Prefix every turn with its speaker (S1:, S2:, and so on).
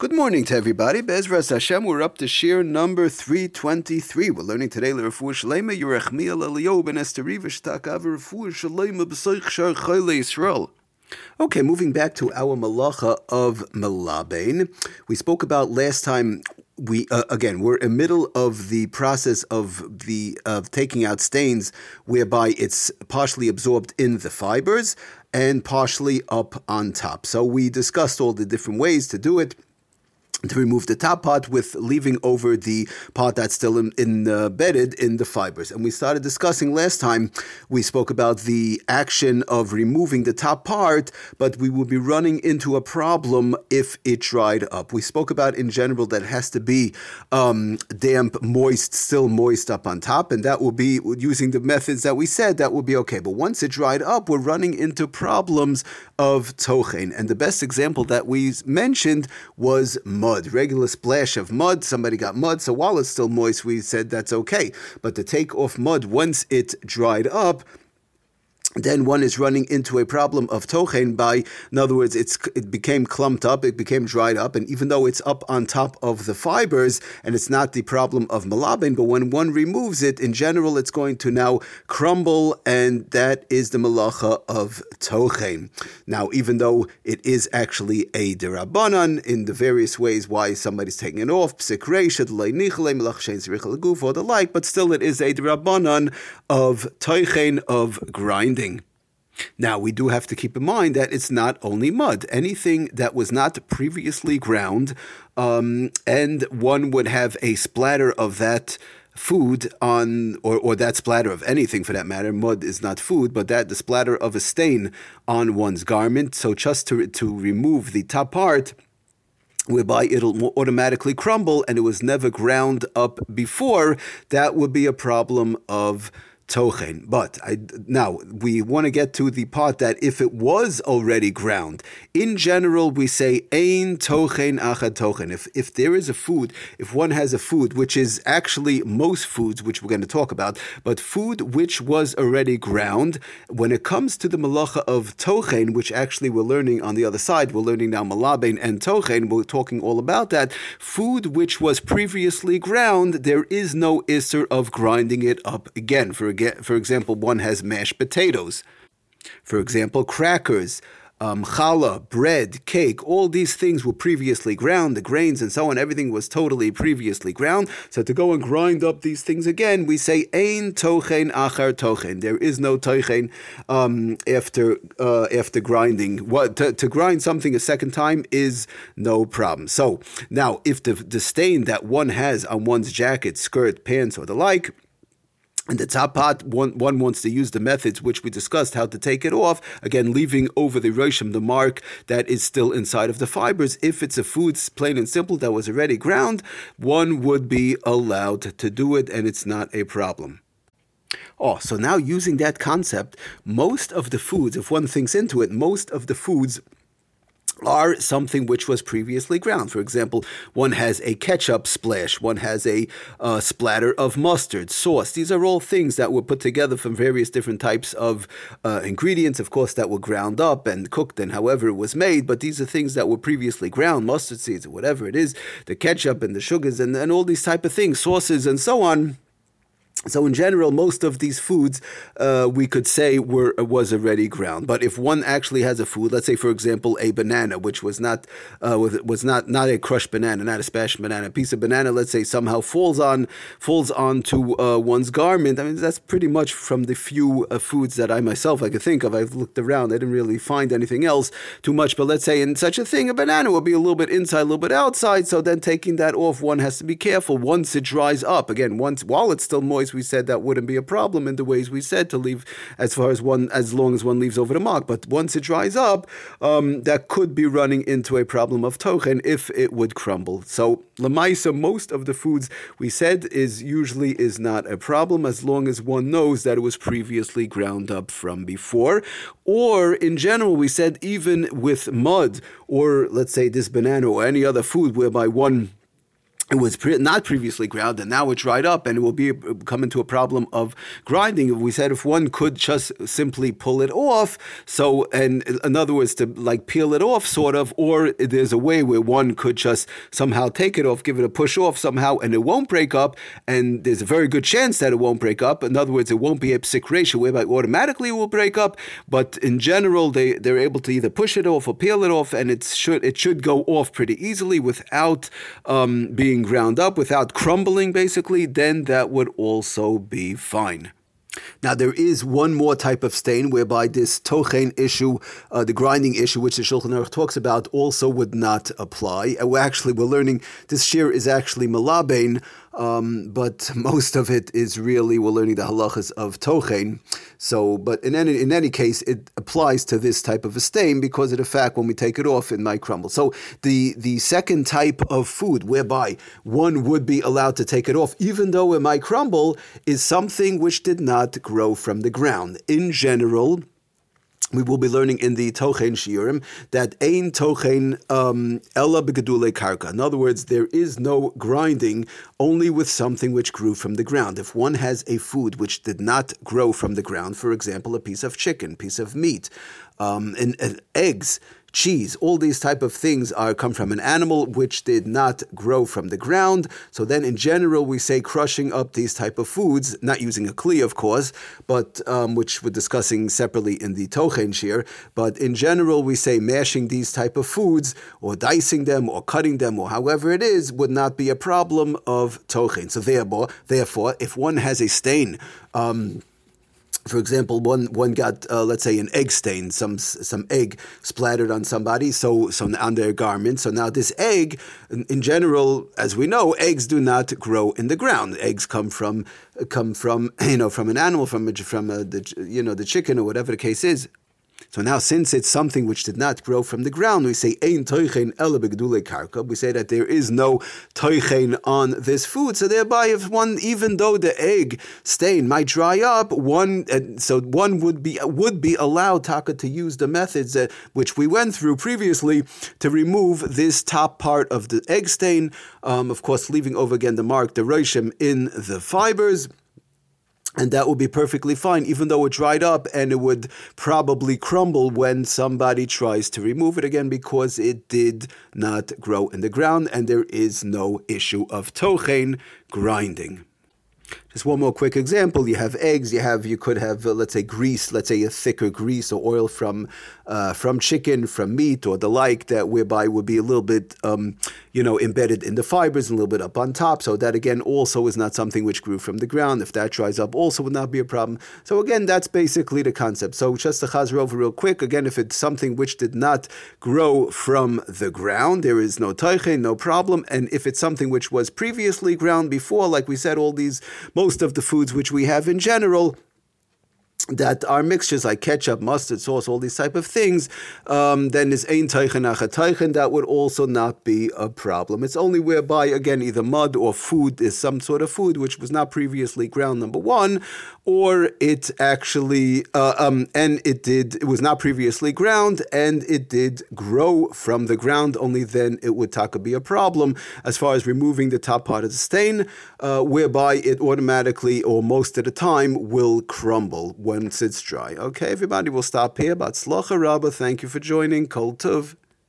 S1: Good morning to everybody. Bezras Hashem, we're up to shiur number 323. We're learning today L'Refuah Shalema, Yerechmiel Shalema Shar Yisrael. Okay, moving back to our malacha of Malabain. We spoke about last time we uh, again we're in middle of the process of the of taking out stains whereby it's partially absorbed in the fibers and partially up on top so we discussed all the different ways to do it to remove the top part with leaving over the part that's still in, in uh, embedded in the fibers. And we started discussing last time, we spoke about the action of removing the top part, but we would be running into a problem if it dried up. We spoke about in general that has to be um, damp, moist, still moist up on top, and that will be using the methods that we said, that will be okay. But once it dried up, we're running into problems of tochen. And the best example that we mentioned was mud, regular splash of mud. Somebody got mud, so while it's still moist, we said that's okay. But to take off mud once it dried up, then one is running into a problem of tochen by, in other words, it's it became clumped up, it became dried up, and even though it's up on top of the fibers, and it's not the problem of malabin, but when one removes it, in general, it's going to now crumble, and that is the malacha of tochen. Now, even though it is actually a derabanan in the various ways why somebody's taking it off, or the like, but still it is a derabanan of tochen of grinding. Now, we do have to keep in mind that it's not only mud. Anything that was not previously ground, um, and one would have a splatter of that food on, or, or that splatter of anything for that matter. Mud is not food, but that the splatter of a stain on one's garment. So, just to, to remove the top part, whereby it'll automatically crumble and it was never ground up before, that would be a problem of tochen. But I, now we want to get to the part that if it was already ground, in general we say ein tochen achar tochen. If if there is a food, if one has a food which is actually most foods which we're going to talk about, but food which was already ground, when it comes to the malacha of tochen, which actually we're learning on the other side, we're learning now malaben and tochen. We're talking all about that food which was previously ground. There is no isser of grinding it up again for for example, one has mashed potatoes. For example, crackers, um, challah, bread, cake, all these things were previously ground, the grains and so on, everything was totally previously ground. So to go and grind up these things again, we say ein tochen achar tochen. There is no tochen um, after uh, after grinding. What to, to, grind something a second time is no problem. So now, if the the stain that one has on one's jacket, skirt, pants, or the like and the top part, one, one wants to use the methods which we discussed how to take it off. Again, leaving over the roshim, the mark that is still inside of the fibers. If it's a food, plain and simple, that was already ground, one would be allowed to do it, and it's not a problem. Oh, so now using that concept, most of the foods, if one thinks into it, most of the foods are something which was previously ground. For example, one has a ketchup splash, one has a uh, splatter of mustard, sauce. These are all things that were put together from various different types of uh, ingredients, of course, that were ground up and cooked and however it was made. But these are things that were previously ground, mustard seeds or whatever it is, the ketchup and the sugars and, and all these type of things, sauces and so on so in general, most of these foods uh, we could say were was already ground. But if one actually has a food, let's say for example a banana, which was not uh, was not not a crushed banana, not a smashed banana, a piece of banana, let's say somehow falls on falls onto uh, one's garment. I mean that's pretty much from the few uh, foods that I myself I could think of. I've looked around, I didn't really find anything else too much. But let's say in such a thing, a banana will be a little bit inside, a little bit outside. So then taking that off, one has to be careful. Once it dries up, again, once while it's still moist we said that wouldn't be a problem in the ways we said to leave as far as one as long as one leaves over the mark. But once it dries up, um, that could be running into a problem of tochen if it would crumble. So lemaisa, most of the foods we said is usually is not a problem as long as one knows that it was previously ground up from before. Or in general, we said even with mud or let's say this banana or any other food whereby one it was pre- not previously ground and now it's dried up and it will be come into a problem of grinding. We said if one could just simply pull it off, so and in other words to like peel it off sort of, or there's a way where one could just somehow take it off, give it a push off somehow, and it won't break up, and there's a very good chance that it won't break up. In other words, it won't be a psik reisha whereby automatically it will break up, but in general they they're able to either push it off or peel it off, and it should it should go off pretty easily without um, being being ground up without crumbling, basically, then that would also be fine. Now, there is one more type of stain whereby this tochen issue, uh, the grinding issue, which the Shulchan Aruch talks about, also would not apply. Uh, actually, we're learning this shiur is actually malabain, um, but most of it is really we're learning the halachas of tochen. So, but in any in any case, it applies to this type of a stain because of the fact when we take it off, it might crumble. So, the the second type of food whereby one would be allowed to take it off, even though it might crumble, is something which did not grow from the ground. In general we will be learning in the Tochen Shiurim that Ein Tochen um, Ella Begedule Karka. In other words, there is no grinding only with something which grew from the ground. If one has a food which did not grow from the ground, for example, a piece of chicken, piece of meat, um, and, and eggs, cheese, all these type of things are come from an animal which did not grow from the ground. So then, in general, we say crushing up these type of foods, not using a kli, of course, but um, which we're discussing separately in the tochen shiur. But in general, we say mashing these type of foods, or dicing them, or cutting them, or however it is, would not be a problem of tochen. So therefore, therefore, if one has a stain. Um, for example, one one got uh, let's say an egg stain, some some egg splattered on somebody, so so on their garment. So now this egg, in, in, general, as we know, eggs do not grow in the ground. Eggs come from come from you know from an animal, from from a, the you know the chicken or whatever the case is. So now, since it's something which did not grow from the ground, we say ein toichen elebegdule karka. We say that there is no toichen on this food. So thereby, if one, even though the egg stain might dry up, one so one would be would be allowed taka to use the methods that, which we went through previously to remove this top part of the egg stain. Um, of course, leaving over again the mark, the roshim in the fibers and that would be perfectly fine, even though it dried up and it would probably crumble when somebody tries to remove it again because it did not grow in the ground and there is no issue of tochen grinding. Just one more quick example. You have eggs. You have you could have uh, let's say grease. Let's say a thicker grease or oil from uh, from chicken, from meat, or the like. That whereby would be a little bit um, you know embedded in the fibers and a little bit up on top. So that again also is not something which grew from the ground. If that dries up, also would not be a problem. So again, that's basically the concept. So just to chazer over real quick. Again, if it's something which did not grow from the ground, there is no teiche, no problem. And if it's something which was previously ground before, like we said, all these most of the foods which we have in general that are mixtures like ketchup, mustard sauce, all these type of things, um, then is ein teichen teichen. That would also not be a problem. It's only whereby again either mud or food is some sort of food which was not previously ground. Number one, or it actually uh, um, and it did it was not previously ground and it did grow from the ground. Only then it would taka be a problem as far as removing the top part of the stain, uh, whereby it automatically or most of the time will crumble when once it's dry. Okay, everybody, we'll stop here. But Slacha Rabba, thank you for joining. Kol Tov.